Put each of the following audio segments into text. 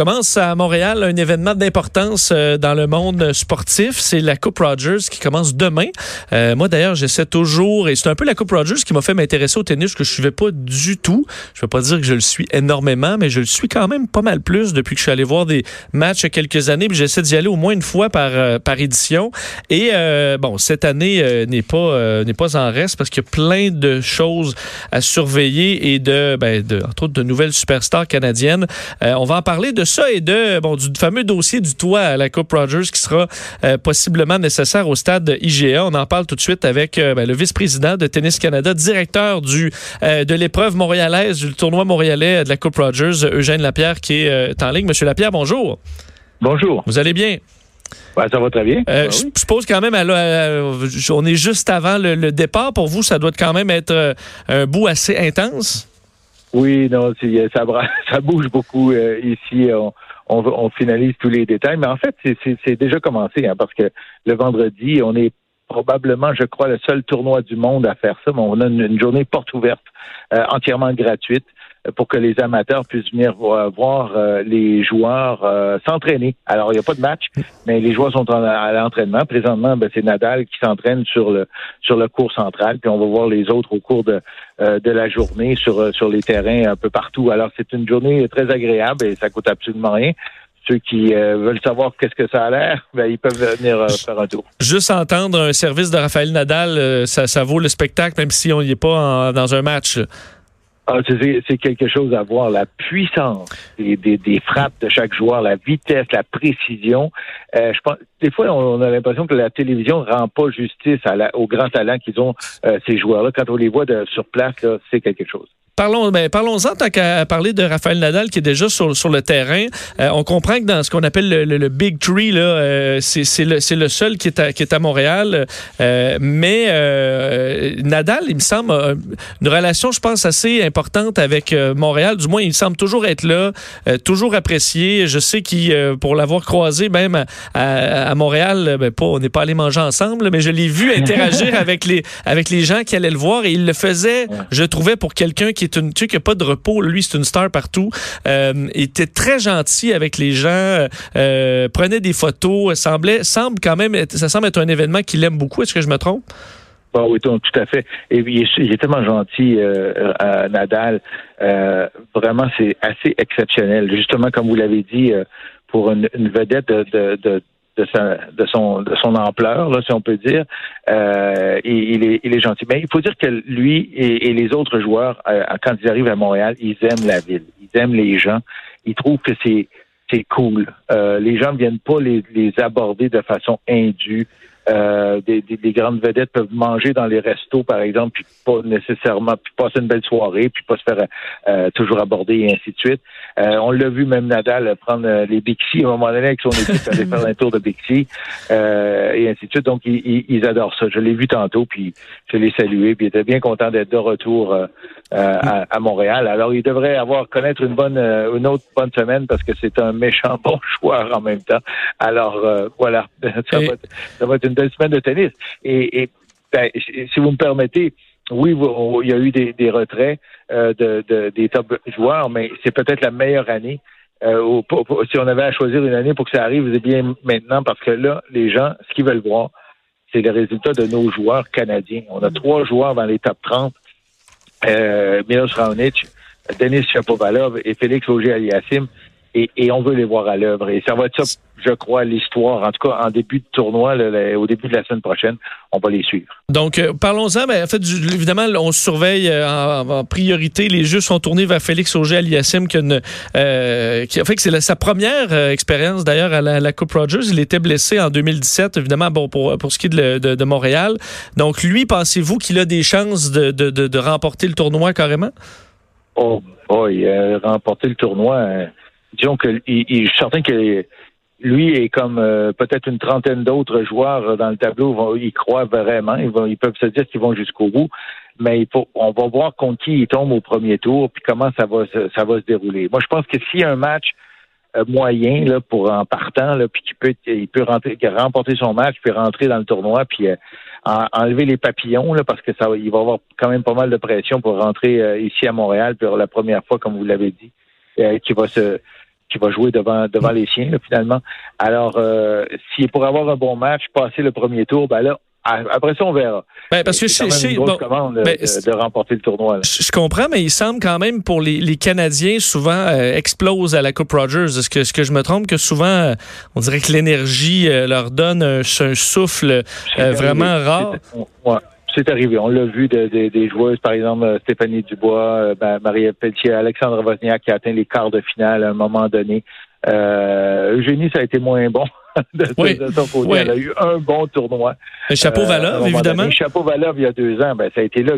Commence à Montréal un événement d'importance euh, dans le monde sportif. C'est la Coupe Rogers qui commence demain. Euh, moi, d'ailleurs, j'essaie toujours, et c'est un peu la Coupe Rogers qui m'a fait m'intéresser au tennis que je suivais pas du tout. Je veux pas dire que je le suis énormément, mais je le suis quand même pas mal plus depuis que je suis allé voir des matchs il y a quelques années. Puis j'essaie d'y aller au moins une fois par, euh, par édition. Et bon, cette année n'est pas n'est pas en reste parce qu'il y a plein de choses à surveiller et de, ben, de entre autres, de nouvelles superstars canadiennes. on va en parler de ça et de bon du fameux dossier du toit à la Coupe Rogers qui sera euh, possiblement nécessaire au stade IGA. On en parle tout de suite avec euh, ben, le vice-président de Tennis Canada, directeur du euh, de l'épreuve montréalaise du tournoi montréalais de la Coupe Rogers, Eugène Lapierre qui est en ligne. Monsieur Lapierre, bonjour. Bonjour. Vous allez bien? Ouais, ça va très bien. Je suppose quand même, on est juste avant le, départ. Pour vous, ça doit quand même être un bout assez intense. Oui, non, ça, ça bouge beaucoup euh, ici. On, on, finalise tous les détails, mais en fait, c'est déjà commencé hein, parce que le vendredi, on est probablement, je crois, le seul tournoi du monde à faire ça. On a une, journée porte ouverte, euh, entièrement gratuite pour que les amateurs puissent venir voir euh, les joueurs euh, s'entraîner. Alors, il n'y a pas de match, mais les joueurs sont à l'entraînement. Présentement, ben, c'est Nadal qui s'entraîne sur le sur le cours central, puis on va voir les autres au cours de, euh, de la journée sur, sur les terrains un peu partout. Alors, c'est une journée très agréable et ça coûte absolument rien ceux qui veulent savoir qu'est-ce que ça a l'air, ben, ils peuvent venir faire un tour. Juste entendre un service de Raphaël Nadal, ça, ça vaut le spectacle, même si on n'y est pas dans un match. Ah, c'est quelque chose à voir, la puissance des, frappes de chaque joueur, la vitesse, la précision. Euh, je pense, des fois, on, a l'impression que la télévision rend pas justice à la, au grand talent qu'ils ont euh, ces joueurs-là. Quand on les voit de, sur place, c'est quelque chose. Parlons, ben, parlons-en tant qu'à parler de Raphaël Nadal qui est déjà sur, sur le terrain. Euh, on comprend que dans ce qu'on appelle le, Big Tree, là, euh, c'est, le, le, seul qui est à, qui est à Montréal. Euh, mais Nadal, il me semble, a une relation, je pense, assez importante avec Montréal. Du moins, il semble toujours être là, toujours apprécié. Je sais qu'il, pour l'avoir croisé même à, Montréal, ben, pas, on n'est pas allé manger ensemble, mais je l'ai vu interagir avec les, avec les gens qui allaient le voir et il le faisait, je trouvais, pour quelqu'un qui une, tu sais, qu'il pas de repos. Lui, c'est une star partout. Euh, il était très gentil avec les gens, euh, prenait des photos, semblait, semble quand même, ça semble être un événement qu'il aime beaucoup. Est-ce que je me trompe? Ah oui, tout à fait. Et il est, tellement gentil, euh, Nadal. vraiment, c'est assez exceptionnel. Justement, comme vous l'avez dit, pour une, vedette de, de, son, de son ampleur, là, si on peut dire. Euh, il, est, il est gentil. Mais il faut dire que lui et, les autres joueurs, euh, quand ils arrivent à Montréal, ils aiment la ville, ils aiment les gens, ils trouvent que c'est c'est cool. Euh, les gens ne viennent pas les, les aborder de façon indue. Euh, des, des, grandes vedettes peuvent manger dans les restos, par exemple, puis pas nécessairement, puis passer une belle soirée, puis pas se faire euh, toujours aborder et ainsi de suite. Euh, on l'a vu même Nadal prendre les Bixi à un moment donné avec son équipe, aller faire un tour de Bixi et ainsi de suite. Donc ils, ils adorent ça. Je l'ai vu tantôt, puis je l'ai salué, puis il était bien content d'être de retour à, à, Montréal. Alors il devrait avoir connaître une bonne, une autre bonne semaine parce que c'est un méchant bon joueur en même temps. Alors voilà, ça, va, ça va être une belle semaine de tennis. Et, ben, si vous me permettez, oui, il y a eu des, retraits euh, de, des top joueurs, mais c'est peut-être la meilleure année. Euh, si on avait à choisir une année pour que ça arrive, c'est bien maintenant parce que là, les gens, ce qu'ils veulent voir, c'est le résultat de nos joueurs canadiens. On a trois joueurs dans les top 30. Euh, Milos Raonic, Denis Chapovalov et Félix Auger-Aliassime et, on veut les voir à l'œuvre. Et ça va être ça, je crois, l'histoire. En tout cas, en début de tournoi, au début de la semaine prochaine, on va les suivre. Donc, euh, parlons-en. Ben, en fait, évidemment, on surveille euh, en, priorité. Les jeux sont tournés vers Félix Auger-Aliassime, qui, euh, qui, en fait, c'est sa première expérience d'ailleurs à la, Coupe Rogers. Il était blessé en 2017, évidemment, bon, pour, pour ce qui est de, de, Montréal. Donc, lui, pensez-vous qu'il a des chances de, de, de, remporter le tournoi carrément? Oh, a remporté le tournoi disons que il, il, je suis certain que lui et comme euh, peut-être une trentaine d'autres joueurs dans le tableau, vont, ils croient vraiment. Ils, vont, ils peuvent se dire qu'ils vont jusqu'au bout. Mais il faut, on va voir contre qui il tombe au premier tour, puis comment ça va, ça va se dérouler. Moi, je pense que s'il y a un match euh, moyen là, pour en partant, là, puis qu'il peut, il peut rentrer, remporter son match, puis rentrer dans le tournoi, puis euh, enlever les papillons, là, parce que ça, il va avoir quand même pas mal de pression pour rentrer ici à Montréal pour la première fois, comme vous l'avez dit, qui va se qui va jouer devant devant les siens finalement. Alors, euh, s'il est pour avoir un bon match, passer le premier tour, ben là, après ça, on verra. Ben, parce que c'est une grosse commande ben, de, remporter le tournoi. Je, comprends, mais il semble quand même pour les, les Canadiens souvent euh, explosent à la Coupe Rogers. Est-ce que, ce que je me trompe que souvent euh, on dirait que l'énergie euh, leur donne un, un souffle vraiment rare? Ouais. C'est arrivé. On l'a vu de, des joueuses, par exemple euh, Stéphanie Dubois, euh, ben, Marie Pelletier, Alexandre Wozniak qui a atteint les quarts de finale à un moment donné. Euh, Eugénie, ça a été moins bon. de, oui, son côté. Elle a eu un bon tournoi. chapeau Valov, évidemment. Chapeau Valov, il y a deux ans, ben, ça a été là.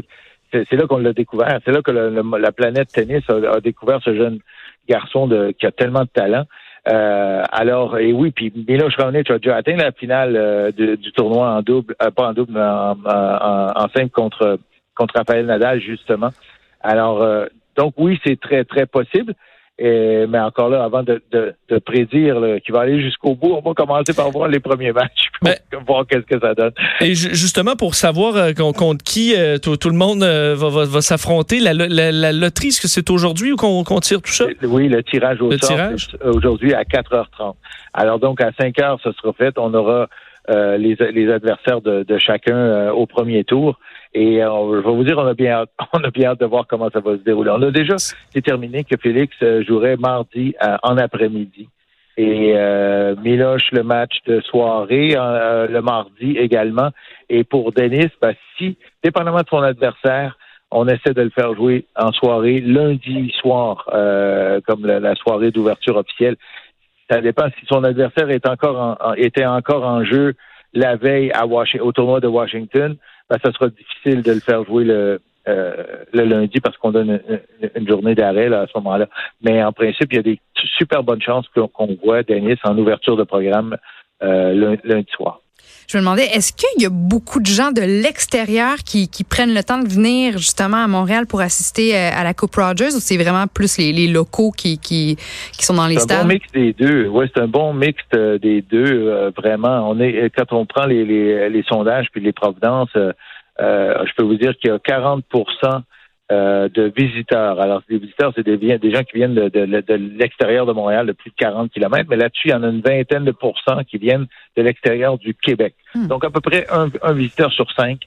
C'est là qu'on l'a découvert. C'est là que la planète tennis a, a, découvert ce jeune garçon de, qui a tellement de talent. Euh, alors, et oui, puis Miloš Raonic a déjà atteint la finale euh, du tournoi en double, euh, pas en double, mais en, en, simple contre, contre Rafael Nadal, justement. Alors, donc oui, c'est très, très possible. Et, mais encore là, avant de, de, de prédire qu'il va aller jusqu'au bout, on va commencer par voir les premiers matchs pour ben, voir qu'est-ce que ça donne. Et justement, pour savoir euh, contre qui euh, tout, tout, le monde euh, va, va, va s'affronter, la, la, la, loterie, est-ce que c'est aujourd'hui ou qu'on tire tout ça? Oui, le tirage au sort, aujourd'hui à 4h30. Alors donc, à 5h, ce sera fait. On aura euh, les, les, adversaires de, de chacun au premier tour. Et euh, je vais vous dire, on a bien hâte, on a bien hâte de voir comment ça va se dérouler. On a déjà déterminé que Félix euh, jouerait mardi euh, en après-midi. Et euh, Miloche le match de soirée le mardi également. Et pour Denis, ben, si, dépendamment de son adversaire, on essaie de le faire jouer en soirée lundi soir, comme la, soirée d'ouverture officielle. Ça dépend si son adversaire est encore en, était encore en jeu la veille à au tournoi de Washington ben, ça sera difficile de le faire jouer le, euh, le lundi parce qu'on donne une, journée d'arrêt à ce moment-là. Mais en principe, il y a des super bonnes chances qu'on voit Denis en ouverture de programme euh, lundi soir. Je me demandais, est-ce qu'il y a beaucoup de gens de l'extérieur qui, qui, prennent le temps de venir justement à Montréal pour assister euh, à la Coupe Rogers ou c'est vraiment plus les, les locaux qui, qui, qui, sont dans les stades? C'est un bon mix des deux. Oui, c'est un bon mix des deux. vraiment, on est quand on prend les, les, les sondages puis les providences, euh, je peux vous dire qu'il y a 40 euh, de visiteurs. Alors, les visiteurs, c'est des, des, gens qui viennent de, de, l'extérieur de Montréal de plus de 40 kilomètres, mais là-dessus, il y en a une vingtaine de pourcents qui viennent de l'extérieur du Québec. Hmm. Donc, à peu près un, visiteur sur cinq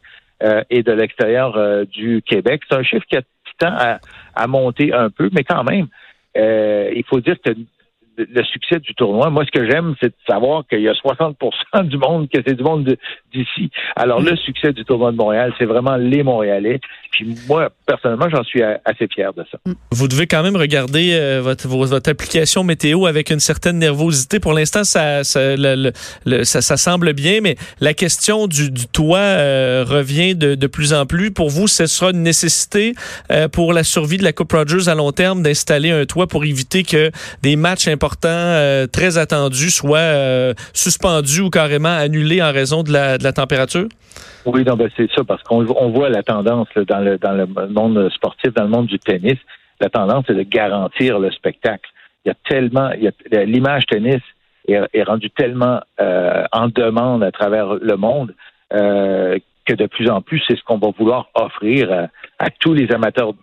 euh, est de l'extérieur euh, du Québec. C'est un chiffre qui a tend à, à monter un peu, mais quand même, il faut dire que le succès du tournoi. Moi, ce que j'aime, c'est de savoir qu'il y a 60 du monde, que c'est du monde d'ici. Alors, le succès du tournoi de Montréal, c'est vraiment les Montréalais. Puis moi, personnellement, j'en suis assez fier de ça. Vous devez quand même regarder euh, votre, application météo avec une certaine nervosité. Pour l'instant, ça ça, ça, semble bien, mais la question du, toit euh, revient de, de, plus en plus. Pour vous, ce sera une nécessité euh, pour la survie de la Coupe Rogers à long terme d'installer un toit pour éviter que des matchs importants, très attendus, soient suspendus ou carrément annulés en raison de la, température? Oui, non, ben c'est ça, parce qu'on voit la tendance dans, le, dans le monde sportif, dans le monde du tennis. La tendance, c'est de garantir le spectacle. Il y a tellement, l'image tennis est, rendue tellement euh, en demande à travers le monde euh, que de plus en plus, c'est ce qu'on va vouloir offrir à, tous les amateurs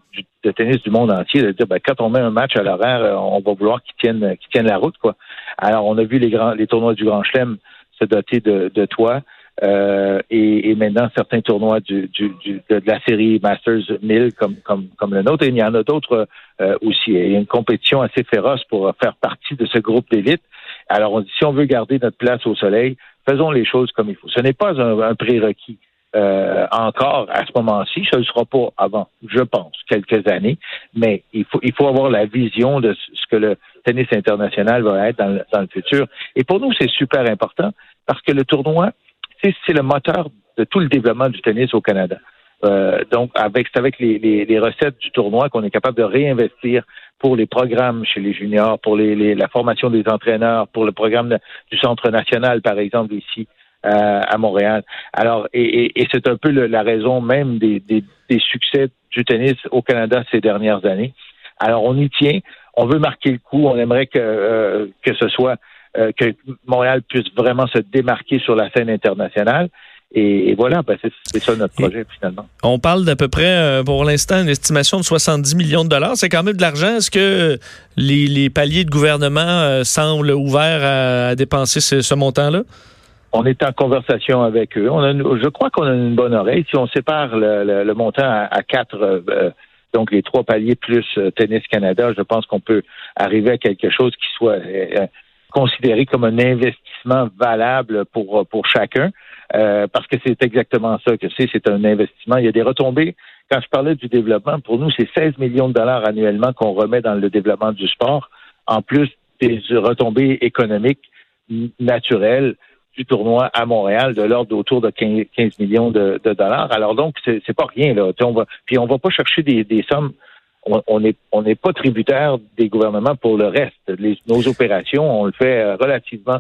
de tennis du monde entier, de dire ben, quand on met un match à l'horaire, euh, on va vouloir qu'ils tiennent, qu'ils tiennent la route. quoi. Alors, on a vu les grands les tournois du Grand Chelem se doter de, de toits. Euh, et, et, maintenant certains tournois du, du, du, de, la série Masters 1000 comme, comme, comme le nôtre. Et il y en a d'autres euh, aussi. Il y a une compétition assez féroce pour faire partie de ce groupe d'élite. Alors, on dit, si on veut garder notre place au soleil, faisons les choses comme il faut. Ce n'est pas un, un prérequis. Euh, encore à ce moment-ci, ça ne sera pas avant, je pense, quelques années, mais il faut, il faut avoir la vision de ce que le tennis international va être dans le, dans le futur. Et pour nous, c'est super important parce que le tournoi, c'est le moteur de tout le développement du tennis au Canada. Euh, donc, avec, c'est avec les, les, les recettes du tournoi qu'on est capable de réinvestir pour les programmes chez les juniors, pour les, les, la formation des entraîneurs, pour le programme du Centre national, par exemple, ici à Montréal. Alors, et, et, et c'est un peu le- la raison même des, des, des succès du tennis au Canada ces dernières années. Alors, on y tient. On veut marquer le coup. On aimerait que, euh, que ce soit euh, que Montréal puisse vraiment se démarquer sur la scène internationale. Et, voilà, ben, c'est c'est ça notre projet finalement. On parle d'à peu près, euh, pour l'instant, une estimation de 70 millions de dollars. C'est quand même de l'argent. Est-ce que les, les paliers de gouvernement euh, semblent ouverts à, à dépenser ce, ce montant-là? On est en conversation avec eux. On a, je crois qu'on a une bonne oreille. Si on sépare le, le- le montant à, quatre, euh, donc les trois paliers plus euh, Tennis Canada, je pense qu'on peut arriver à quelque chose qui soit euh, euh, considéré comme un investissement valable pour euh, pour chacun, euh, parce que c'est exactement ça que c'est. C'est un investissement. Il y a des retombées. Quand je parlais du développement, pour nous, c'est 16 millions de dollars annuellement qu'on remet dans le développement du sport, en plus des retombées économiques naturelles du tournoi à Montréal de l'ordre autour de 15, 15 millions de, dollars. Alors donc, c'est pas rien là. On va, puis on va pas chercher des, sommes. On n'est on pas tributaire des gouvernements pour le reste. Nos opérations, on le fait euh, relativement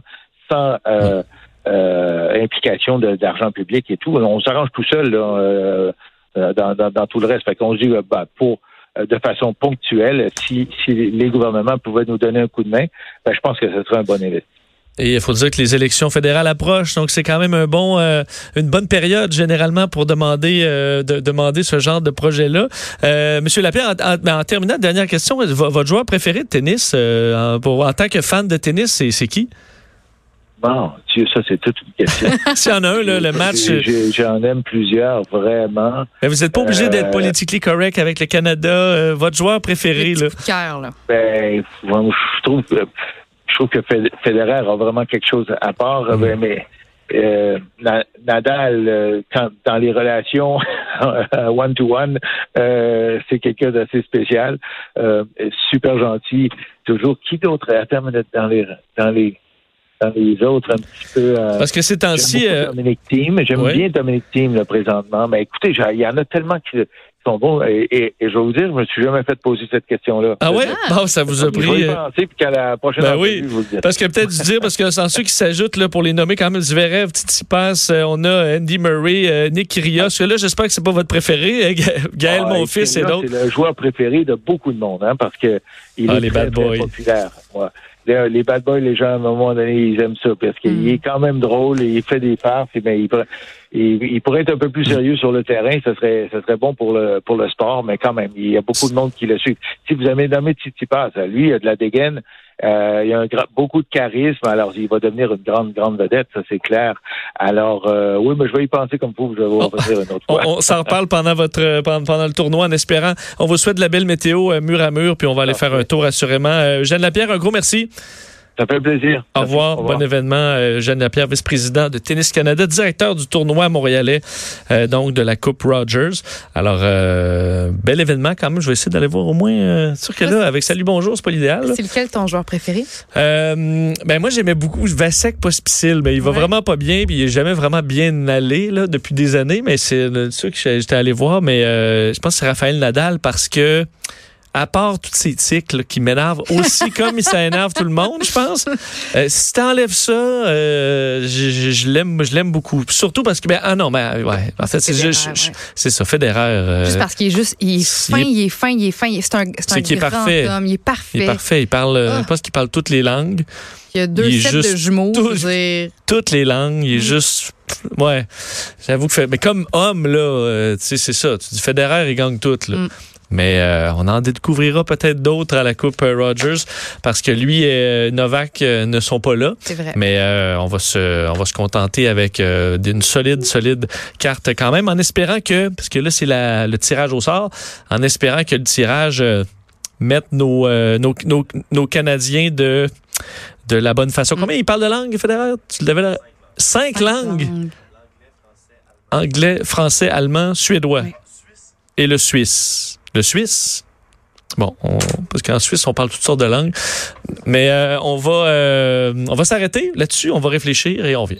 sans euh, euh, implication d'argent public et tout. On s'arrange tout seul là, euh, euh, dans, tout le reste. Fait qu'on se dit euh, ben, pour de façon ponctuelle, si, si les gouvernements pouvaient nous donner un coup de main, ben, je pense que ce serait un bon investissement. Et il faut dire que les élections fédérales approchent, donc c'est quand même un bon, euh, une bonne période généralement pour demander, euh, de, demander ce genre de projet-là. Euh, Monsieur Lapierre, en, en- ben, en terminant, dernière question, vo- votre joueur préféré de tennis, euh, en, pour- en tant que fan de tennis, c'est qui? Bon, Dieu, ça c'est toute une question. S'il y en a un, là, le match, J'en aime plusieurs, vraiment. Ben, vous n'êtes pas obligé d'être politically correct avec le Canada. Euh, votre joueur préféré, là. Cœur, là. Ben, je trouve que je trouve que Fed- Federer a vraiment quelque chose à part, Mm. ben, mais euh, Na- Nadal, euh, quand, dans les relations one to one, euh, c'est quelqu'un d'assez spécial, super gentil, toujours. Qui d'autre? Attends une dans les dans les dans les autres un petit peu. Parce que ces temps-ci, Thiem. J'aime ouais. bien Dominic Thiem là, présentement. Mais écoutez, j'ai- il y en a tellement qui sont bons. Et, et- et je vais vous dire, je me suis jamais fait poser cette question-là. ah ouais, Ah. Bon, ça vous a Je vais pris. y euh, penser, puis qu'à la prochaine Ben oui. vous le. Parce que peut-être dû dire, parce que sans ceux qui s'ajoutent là, pour les nommer quand même, Zverev, Tsitsipas, euh, on a Andy Murray, euh, Nick Kyrgios. Là, j'espère que c'est pas votre préféré, hein, Ga- Gaël, Ah, mon et fils et d'autres. C'est le joueur préféré de beaucoup de monde, hein, parce que il Ah, est les très, bad très populaire. Ouais. Les, les bad boys, les gens, à un moment donné, ils aiment ça, parce qu'il Mm. est quand même drôle, et il fait des farces, et ben, il, pourrait- il, il pourrait être un peu plus sérieux sur le terrain, ce serait, ce serait bon pour le, pour le sport, mais quand même, il y a beaucoup de monde qui le suit. Si vous avez nommé Tsitsipas, lui, il a de la dégaine, euh, il a un beaucoup de charisme, alors il va devenir une grande, grande vedette, ça c'est clair. Alors, euh, oui, mais je vais y penser comme vous, je vais vous revenir une autre On, fois. on s'en reparle pendant votre euh, pendant, pendant le tournoi en espérant. On vous souhaite de la belle météo euh, mur à mur, puis on va aller Parfait. faire un tour assurément. Euh, Eugène Lapierre, un gros merci. Ça fait plaisir. Au revoir. Bon événement. Euh, Eugène Lapierre, vice-président de Tennis Canada, directeur du tournoi montréalais, euh, donc de la Coupe Rogers. Alors, euh, bel événement quand même. Je vais essayer d'aller voir au moins. Euh, sûr que là, avec Salut Bonjour, c'est pas l'idéal. C'est lequel ton joueur préféré? Euh, ben moi j'aimais beaucoup Vasek Pospisil, mais il va Ouais. vraiment pas bien, puis il est jamais vraiment bien allé là depuis des années. Mais c'est ça que j'étais allé voir, mais euh, je pense que c'est Raphaël Nadal parce que à part tous ces tics là, qui m'énervent aussi comme ça énerve tout le monde, je pense. Euh, si t'enlèves ça, euh, je, je- je l'aime, je l'aime beaucoup. Surtout parce que ben ah non, ben ouais, en fait c'est juste- je- ouais. c'est ça, Federer. euh, Juste parce qu'il est juste, il est il fin, est- il est fin, il est fin. C'est un, c'est un est grand parfait. homme, il est parfait. il est parfait. Il parle, euh, Ah. je pense qu'il parle toutes les langues. Il y a deux sets de jumeaux. tout- je veux dire. toutes les langues. Il est juste. Ouais. J'avoue que. fait- Mais comme homme, là, euh, tu sais, c'est ça. Tu dis Federer, il gagne toutes, là. Mm. Mais euh, on en découvrira peut-être d'autres à la Coupe euh, Rogers parce que lui et euh, Novak ne sont pas là. C'est vrai. Mais euh, on va se on va se contenter avec euh, d'une solide solide carte quand même en espérant que parce que là c'est la- le tirage au sort en espérant que le tirage mette nos, nos, nos nos Canadiens de de la bonne façon. Mm. Combien ils parlent de langue Federer? Tu l'avais là? Cinq langues anglais, français, allemand, suédois Oui. et le suisse. Le suisse Bon, on- parce qu'en Suisse, on parle toutes sortes de langues. Mais euh, on va, euh, on va s'arrêter là-dessus, on va réfléchir et on vient.